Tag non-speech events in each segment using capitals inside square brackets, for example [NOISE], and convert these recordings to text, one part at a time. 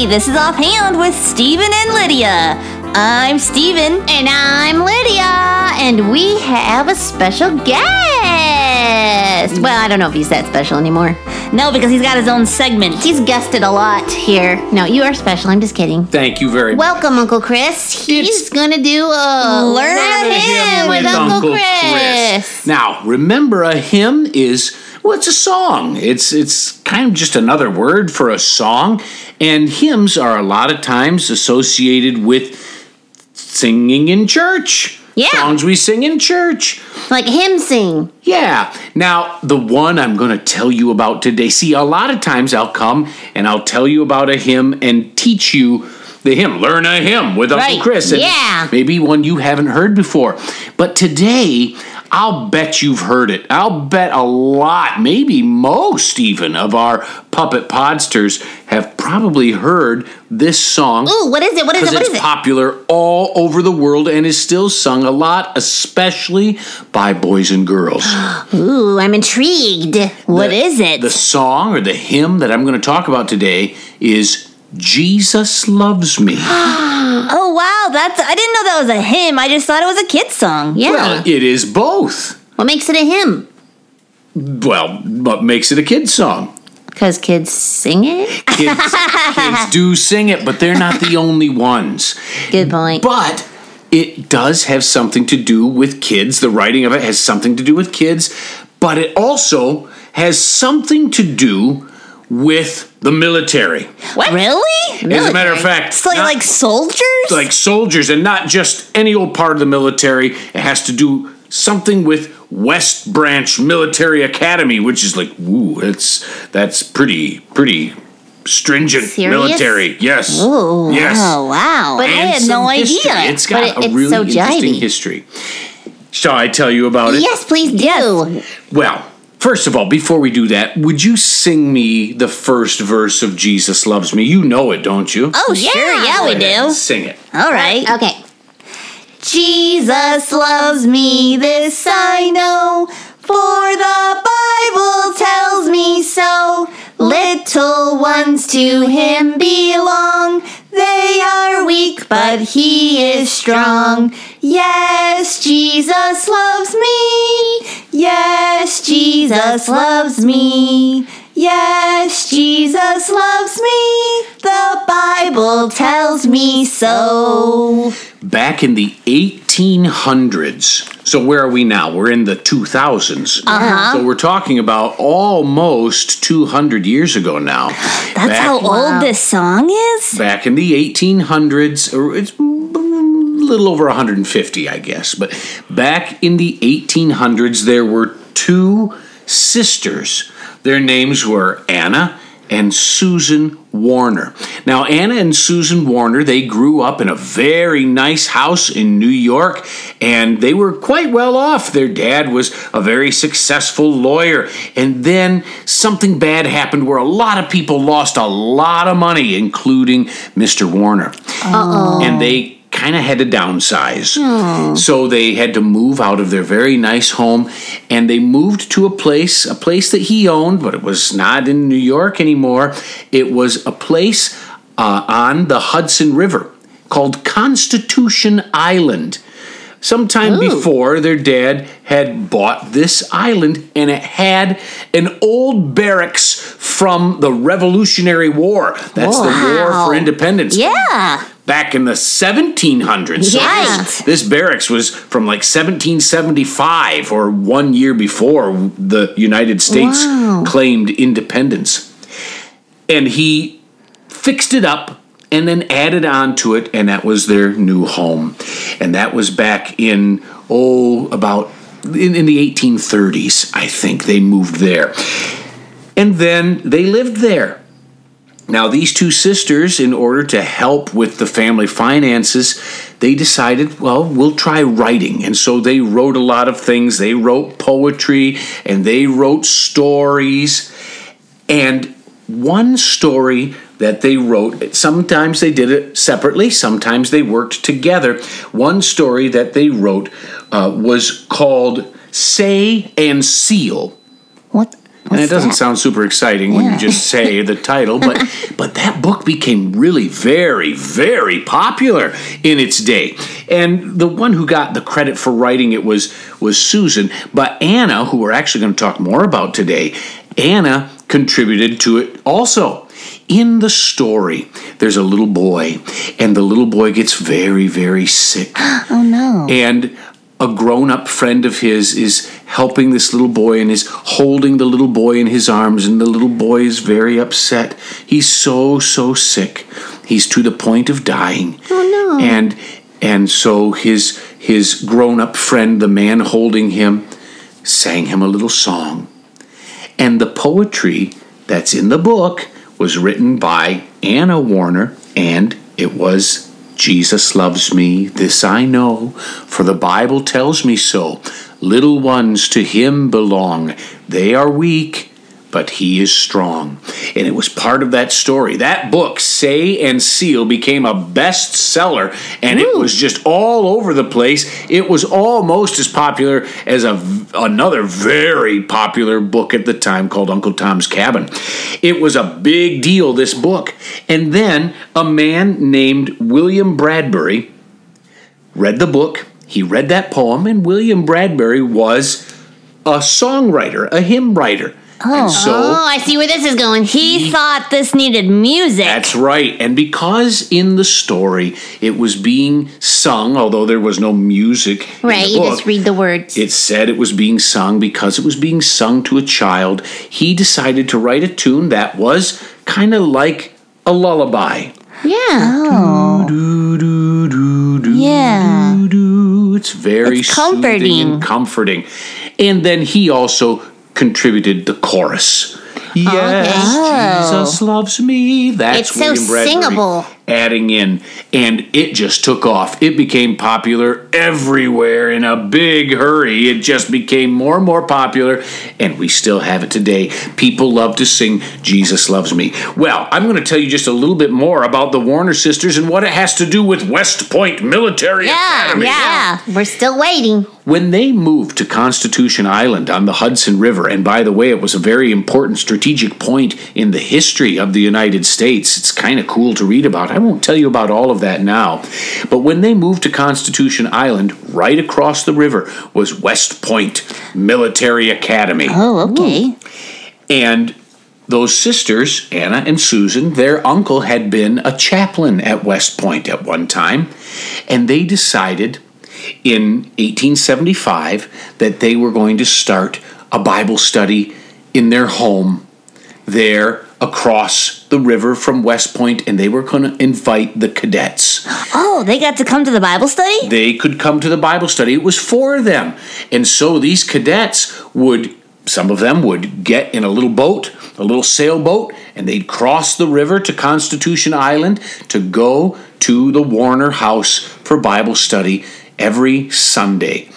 Hey, this is Offhand with Steven and Lydia. I'm Steven. And I'm Lydia, and we have a special guest. Well, I don't know if he's that special anymore. No, because he's got his own segment. He's guested a lot here. No, you are special. I'm just kidding. Thank you very much. Welcome, Uncle Chris. He's It's- gonna do a Learn a hymn with Uncle Chris. Now, remember, a hymn is well, it's a song. It's it's kind of just another word for a song, and hymns are a lot of times associated with singing in church. Yeah. songs we sing in church. Like hymn sing. Yeah. Now, the one I'm going to tell you about today. See, a lot of times I'll come and I'll tell you about a hymn and teach you the hymn. Learn a hymn with Uncle Chris. And Yeah. Maybe one you haven't heard before. But today, I'll bet you've heard it. I'll bet a lot, maybe most even, of our puppet podsters have probably heard this song Ooh, what is it? What is it? What is it's it? popular all over the world and is still sung a lot, especially by boys and girls. [GASPS] Ooh, I'm intrigued. What The- is it? The song or the hymn that I'm going to talk about today is Jesus Loves Me. [GASPS] [GASPS] [GASPS] oh wow, that's I didn't know that was a hymn. I just thought it was a kid's song. Yeah. Well, it is both. what makes it a hymn? Well, what makes it a kid's song? Because kids sing it? Kids, kids do sing it, but they're not the only ones. Good point. But it does have something to do with kids. The writing of it has something to do with kids, but it also has something to do with the military. What? Really? As a matter of fact, It's like not- like soldiers? like soldiers and not just any old part of the military. It has to do something with West Point Military Academy, which is like, ooh, that's that's pretty pretty stringent Serious? military. Yes. Ooh, yes. oh wow. But I had no history. idea. It's got But it- a it's really so interesting jivey. history. Shall I tell you about it? yes, please do. Well, first of all, before we do that, would you sing me the first verse of Jesus Loves Me? You know it, don't you? oh sure, yeah we ahead, do. Sing it. All right. Okay. Jesus loves me, this I know, for the Bible tells me so. Little ones to him belong. They are weak, but he is strong. Yes, Jesus loves me. Yes, Jesus loves me. Yes, Jesus loves me. The Bible tells me so. back in the 1800s. So where are we now? We're in the 2000s. Uh-huh. So we're talking about almost 200 years ago now. That's back, how old this song is? back in the 1800s, it's little over 150, I guess. But back in the 1800s, there were two sisters. Their names were Anna and Susan Warner. Now, Anna and Susan Warner, they grew up in a very nice house in New York and they were quite well off. Their dad was a very successful lawyer. And then something bad happened where a lot of people lost a lot of money, including Mr. Warner. Oh, And they kind of had to downsize. So they had to move out of their very nice home and they moved to a place, a place that he owned, but it was not in New York anymore. It was a place uh, on the Hudson River called Constitution Island. Sometime before, their dad had bought this island and it had an old barracks from the Revolutionary War. That's the War for Independence Yeah. Back in the 1700s. So Right. this, barracks was from like 1775 or one year before the United States claimed independence. And he fixed it up and then added on to it, and that was their new home. And that was back in, oh, about in, in the 1830s, I think they moved there. And then they lived there. Now, these two sisters, in order to help with the family finances, they decided, well, we'll try writing. And so they wrote a lot of things. They wrote poetry and they wrote stories. And one story that they wrote, sometimes they did it separately, sometimes they worked together. One story that they wrote uh, was called Say and Seal. What? and it doesn't that? sound super exciting when you just say the [LAUGHS] title, but but that book became really very very popular in its day. And the one who got the credit for writing it was was Susan, but Anna, who we're actually going to talk more about today, Anna contributed to it also. In the story, there's a little boy, and the little boy gets very, very sick [GASPS] Oh no. and a grown-up friend of his is helping this little boy and is holding the little boy in his arms and the little boy is very upset he's so so sick he's to the point of dying Oh no. and and so his his grown-up friend the man holding him sang him a little song and the poetry that's in the book was written by Anna Warner, and it was Jesus loves me, this I know, for the Bible tells me so. Little ones to him belong. They are weak, but he is strong. And it was part of that story. That book, Say and Seal, became a bestseller, and it was just all over the place. It was almost as popular as a, another very popular book at the time called Uncle Tom's Cabin. It was a big deal, this book. And then a man named William Bradbury read the book, he read that poem, and William Bradbury was a songwriter, a hymn writer. Oh. And so Oh, I see where this is going. he thought this needed music. that's right. And because in the story it was being sung, although there was no music, in Right, the you book, just read the words. it said it was being sung because it was being sung to a child. He decided to write a tune that was kind of like a lullaby. yeah. Do, do, do, do, Yeah. It's very It's soothing comforting. and comforting. And then he also contributed the chorus. Oh, yes, Jesus loves me. That's It's so Bradbury singable. Adding in, and it just took off. It became popular everywhere in a big hurry. It just became more and more popular, and we still have it today. People love to sing "Jesus Loves Me." Well, I'm going to tell you just a little bit more about the Warner sisters and what it has to do with West Point Military Yeah, Academy. yeah. We're still waiting. When they moved to Constitution Island on the Hudson River, and by the way, it was a very important strategic point in the history of the United States, it's kind of cool to read about. I won't tell you about all of that now. But when they moved to Constitution Island, right across the river was West Point Military Academy. oh, okay. Hmm. And those sisters, Anna and Susan, their uncle had been a chaplain at West Point at one time, and they decided in 1875 that they were going to start a Bible study in their home there across the river from West Point, and they were going to invite the cadets Oh, they got to come to the Bible study? they could come to the Bible study. It was for them. And so these cadets would, some of them would get in a little boat, a little sailboat, and they'd cross the river to Constitution Island to go to the Warner House for Bible study every Sunday.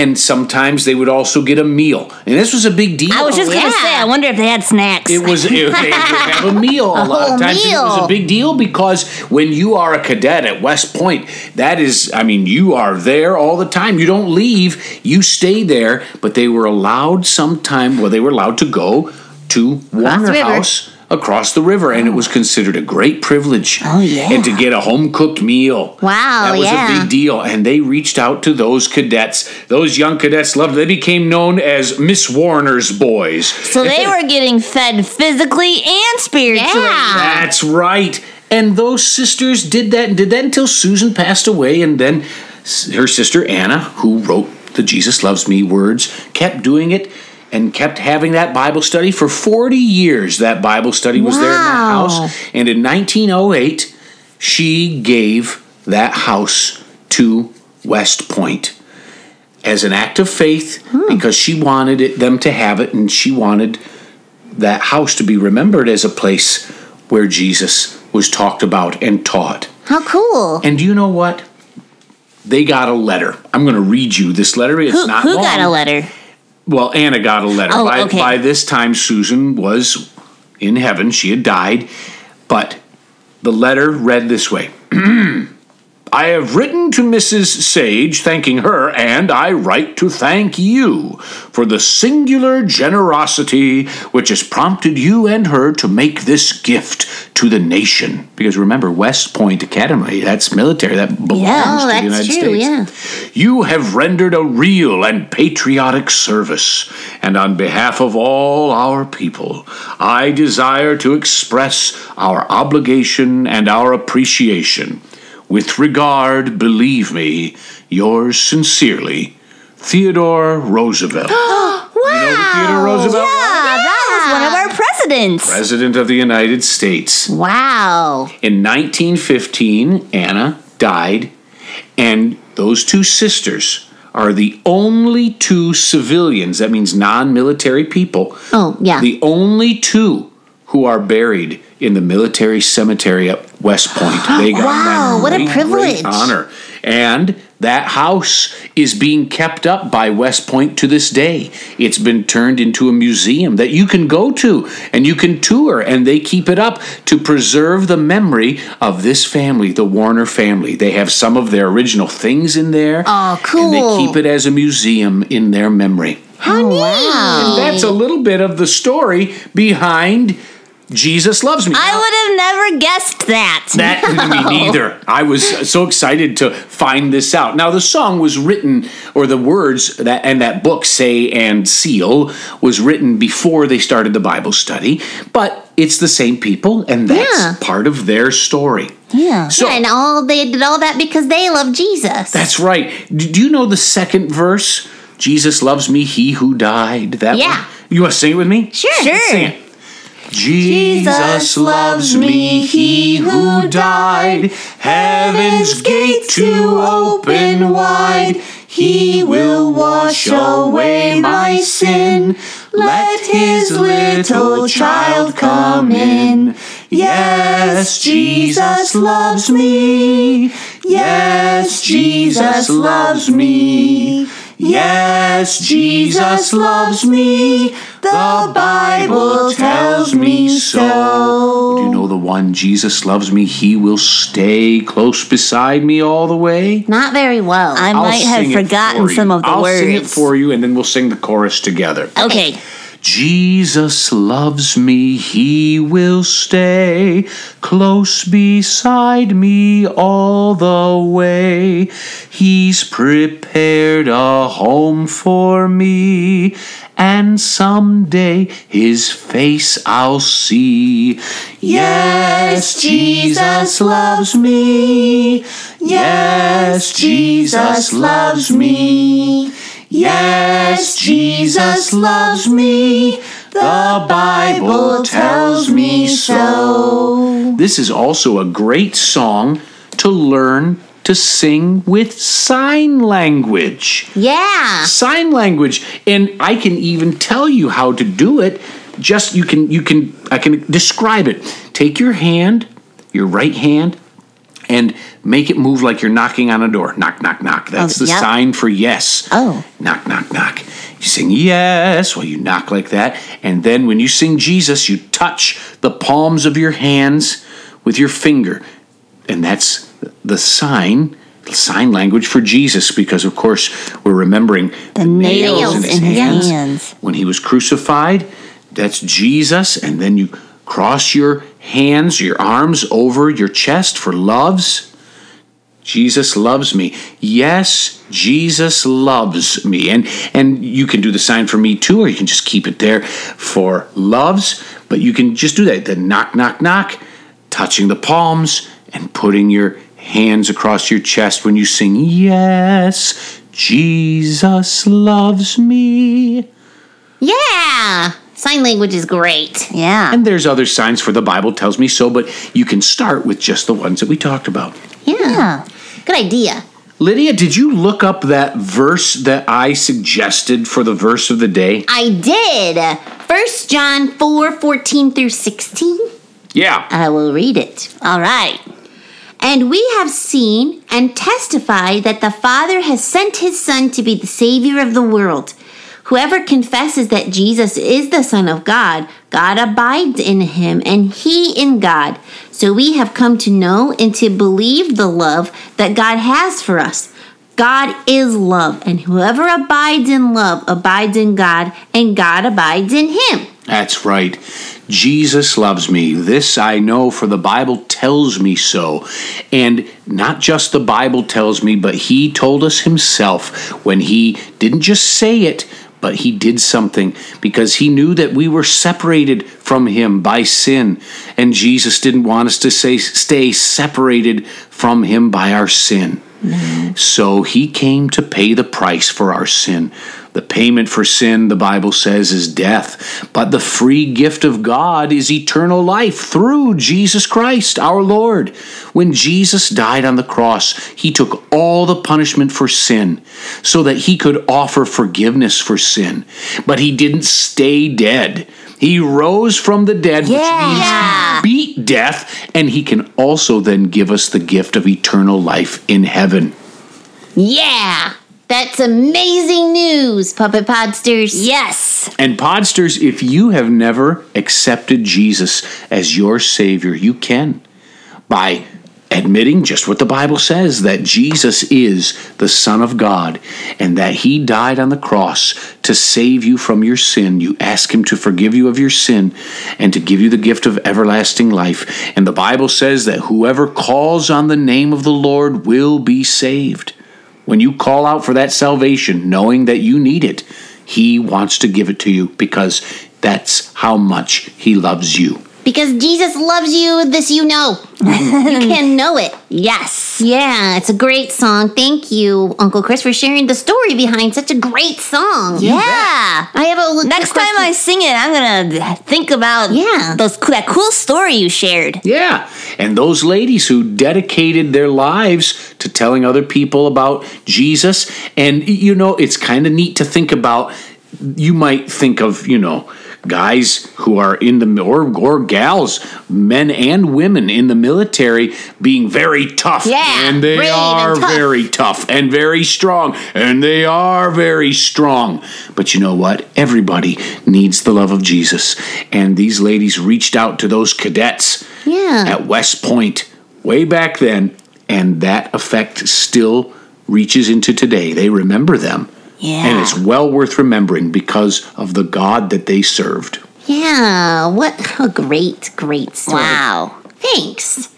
And sometimes they would also get a meal. And this was a big deal. I was just gonna say, I wonder if they had snacks. It was it, they would have a meal a, lot whole of [LAUGHS] times. and It was a big deal because when you are a cadet at West Point, that is, I mean, you are there all the time. You don't leave. You stay there. But they were allowed sometime. Well, they were allowed to go to Warner. House across the river, and it was considered a great privilege. Oh, yeah. and to get a home cooked meal. Wow, that was yeah. a big deal. And they reached out to those cadets. Those young cadets loved. it. They became known as Miss Warner's boys. so they were getting fed physically and spiritually. Yeah. That's right. And those sisters did that and did that until Susan passed away. And then her sister Anna, who wrote the Jesus Loves Me words, kept doing it and kept having that Bible study for 40 years. That Bible study was there in that house. And in 1908, she gave that house to West Point as an act of faith hmm. because she wanted it, them to have it and she wanted that house to be remembered as a place where Jesus was talked about and taught. How cool. And do you know what? They got a letter. I'm going to read you this letter. It's Who, not who long. got a letter? Well, Anna got a letter. Oh, by, okay. by this time, Susan was in heaven. She had died. But the letter read this way [CLEARS THROAT] I have written to Mrs. Sage thanking her, and I write to thank you for the singular generosity which has prompted you and her to make this gift to the nation. Because remember, West Point Academy, that's military, that belongs Yeah, to the that's United true, States. You have rendered a real and patriotic service, and on behalf of all our people, I desire to express our obligation and our appreciation. With regard, believe me, yours sincerely, Theodore Roosevelt. Wow. [GASPS] Oh, you know Theodore Roosevelt? was? Yeah, that was one of our presidents. President of the United States. Wow. In 1915, Anna died, and those two sisters are the only two civilians, that means non military people, Oh, yeah. the only two who are buried in the military cemetery at West Point. [GASPS] They got Wow, that what a great, privilege. great honor. And that house is being kept up by West Point to this day. It's been turned into a museum that you can go to and you can tour, and they keep it up to preserve the memory of this family, the Warner family. They have some of their original things in there. Oh, And cool. they keep it as a museum in their memory. How oh, wow. And that's a little bit of the story behind Jesus Loves Me. I would have never guessed that. That me [LAUGHS] neither. I was so excited to find this out. Now the song was written, or the words that and that book say and seal was written before they started the Bible study, but it's the same people, and that's Yeah. part of their story. yeah. So and all they did all that because they love Jesus. that's right. Do you know the second verse? Jesus loves me, he who died. That Yeah. one? You want to sing it with me? sure. Sure. Jesus loves me, he who died, heaven's gate to open wide. He will wash away my sin. Let his little child come in. Yes, Jesus loves me. Yes, Jesus loves me. Yes, Jesus loves me. The Bible tells me so. Do you know the one Jesus loves me? He will stay close beside me all the way. Not very well. I I'll might have forgotten for some of the I'll words. sing it for you, and then we'll sing the chorus together. Okay. Jesus loves me, he will stay close beside me all the way. He's prepared a home for me, and someday his face I'll see. Yes, Jesus loves me. Yes, Jesus loves me. Yes, Jesus loves me. The Bible tells me so. This is also a great song to learn to sing with sign language. yeah. Sign language, and I can even tell you how to do it. Just you can you can I can describe it. Take your hand, your right hand, and make it move like you're knocking on a door. Knock, knock, knock. Oh, that's Oh, the yep. sign for yes. Oh. Knock, knock, knock. You sing yes while you knock like that. And then when you sing Jesus, you touch the palms of your hands with your finger. And that's the sign, sign language for Jesus, because of course we're remembering the, nails in his hands. when he was crucified. That's Jesus. And then you cross your hands, your arms over your chest for loves. Jesus loves me. Yes, Jesus loves me. And and you can do the sign for me too, or you can just keep it there for loves. But you can just do that. The knock, knock, knock, touching the palms and putting your hands across your chest when you sing, Yes, Jesus loves me. Yeah. Sign language is great. Yeah. And there's other signs for the Bible tells me so, but you can start with just the ones that we talked about. Yeah. Yeah. Good idea. Lydia, did you look up that verse that I suggested for the verse of the day? I did. First John 4 14 through 16. Yeah. I will read it. All right. And we have seen and testify that the Father has sent his Son to be the Savior of the world. Whoever confesses that Jesus is the Son of God, God abides in him and he in God. So we have come to know and to believe the love that God has for us. God is love, and whoever abides in love abides in God, and God abides in him. That's right. Jesus loves me. This I know, for the Bible tells me so. And not just the Bible tells me, but He told us Himself when He didn't just say it, but He did something because He knew that we were separated from Him by sin. And Jesus didn't want us to say, stay separated from Him by our sin. So he came to pay the price for our sin. The payment for sin, the Bible says, is death. But the free gift of God is eternal life through Jesus Christ, our Lord. When Jesus died on the cross, he took all the punishment for sin so that he could offer forgiveness for sin. But he didn't stay dead. He rose from the dead, which means he beat death, and he can also then give us the gift of eternal life in heaven. Yeah, that's amazing news, Puppet Podsters. Yes. And Podsters, if you have never accepted Jesus as your Savior, you can by admitting just what the Bible says that Jesus is the Son of God and that He died on the cross to save you from your sin. You ask Him to forgive you of your sin and to give you the gift of everlasting life. And the Bible says that whoever calls on the name of the Lord will be saved. When you call out for that salvation, knowing that you need it, He wants to give it to you because that's how much He loves you. Because Jesus loves you, this you know. you [LAUGHS] can know it. Yes. Yeah, it's a great song. Thank you, Uncle Chris, for sharing the story behind such a great song. Yeah. I have a Next time I sing it, I'm gonna think about Yeah. those that cool story you shared. Yeah, and those ladies who dedicated their lives to telling other people about Jesus. And, you know, it's kind of neat to think about. You might think of, you know, guys who are in the or or gals, men and women in the military being very tough. Yeah, and they brave and are tough. very tough and very strong, and they are very strong. But you know what? Everybody needs the love of Jesus, and these ladies reached out to those cadets Yeah. at West Point way back then, and that effect still reaches into today. They remember them. Yeah. And it's well worth remembering because of the God that they served. Yeah, what a great, great story. Wow. Thanks.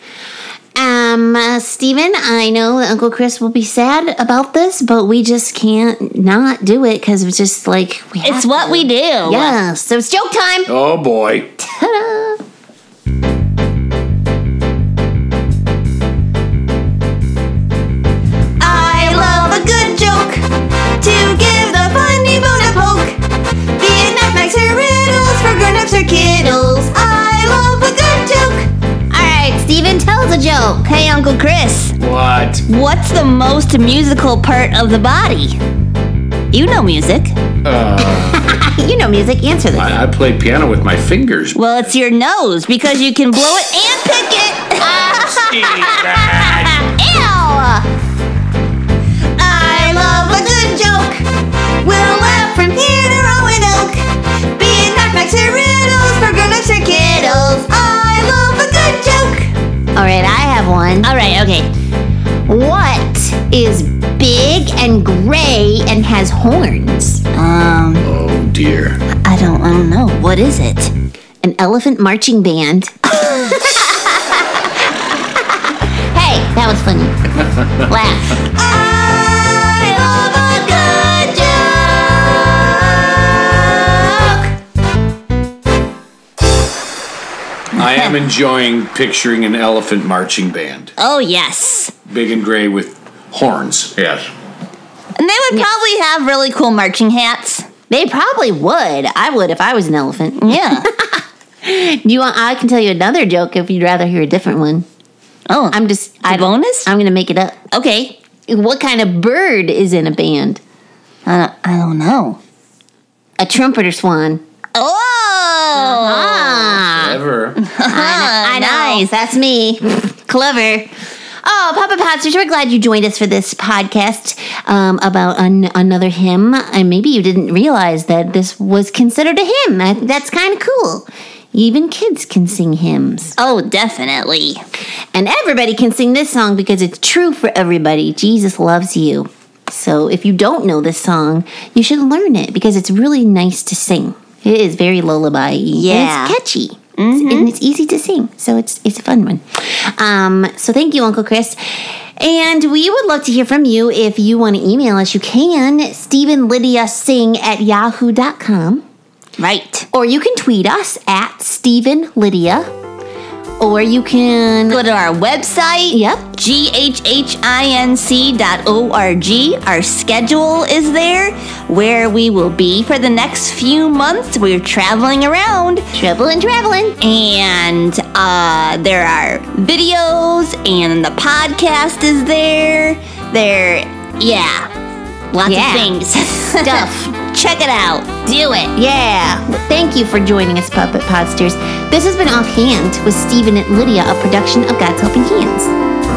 Um, uh, Stephen, I know Uncle Chris will be sad about this, but we just can't not do it because it's just like we have It's what to. we do. Yeah, so it's joke time. Oh boy. Ta-da. Us. Hey, Uncle Chris, What? what's the most musical part of the body? You know music. Uh. [LAUGHS] You know music. Answer this. I, I play piano with my fingers. Well, it's your nose because you can blow it and pick it. [LAUGHS] is big and gray and has horns? Um, Oh dear. I don't, I don't know. What is it? An elephant marching band. [LAUGHS] hey, that was funny. Laugh. I love a good joke. I am enjoying picturing an elephant marching band. Oh yes. Big and gray with horns. Yes. And they would probably have really cool marching hats. They probably would. I would if I was an elephant. Yeah. [LAUGHS] Do you want? I can tell you another joke if you'd rather hear a different one. Oh, I'm just. a I bonus? I'm gonna make it up. okay. What kind of bird is in a band? I don't, I don't know. A trumpeter swan. Oh, Ah, Ever. I [LAUGHS] know. nice. That's me. [LAUGHS] Clever. Oh, Papa Podsters, we're glad you joined us for this podcast. um, about an- another hymn, and maybe you didn't realize that this was considered a hymn. That- That's kind of cool. Even kids can sing hymns. Oh, definitely. And everybody can sing this song because it's true for everybody. Jesus loves you. So if you don't know this song, you should learn it because it's really nice to sing. It is very lullaby. Yeah. It's catchy. It's- and it's easy to sing. So it's it's a fun one. Um, so thank you, Uncle Chris. And we would love to hear from you. If you want to email us, you can. Stephen Lydia Sing at yahoo.com. Right. Or you can tweet us at Stephen Lydia. Or you can Go to our website. Yep. ghhinc.org. Our schedule is there where we will be for the next few months. We're traveling around Traveling, traveling. and uh, there are videos and the podcast is there. There, yeah, lots Yeah. of things. [LAUGHS] Stuff. Check it out. Do it. Yeah. Thank you for joining us, Puppet Podsters. This has been Offhand with Stephen and Lydia, a production of God's Helping Hands.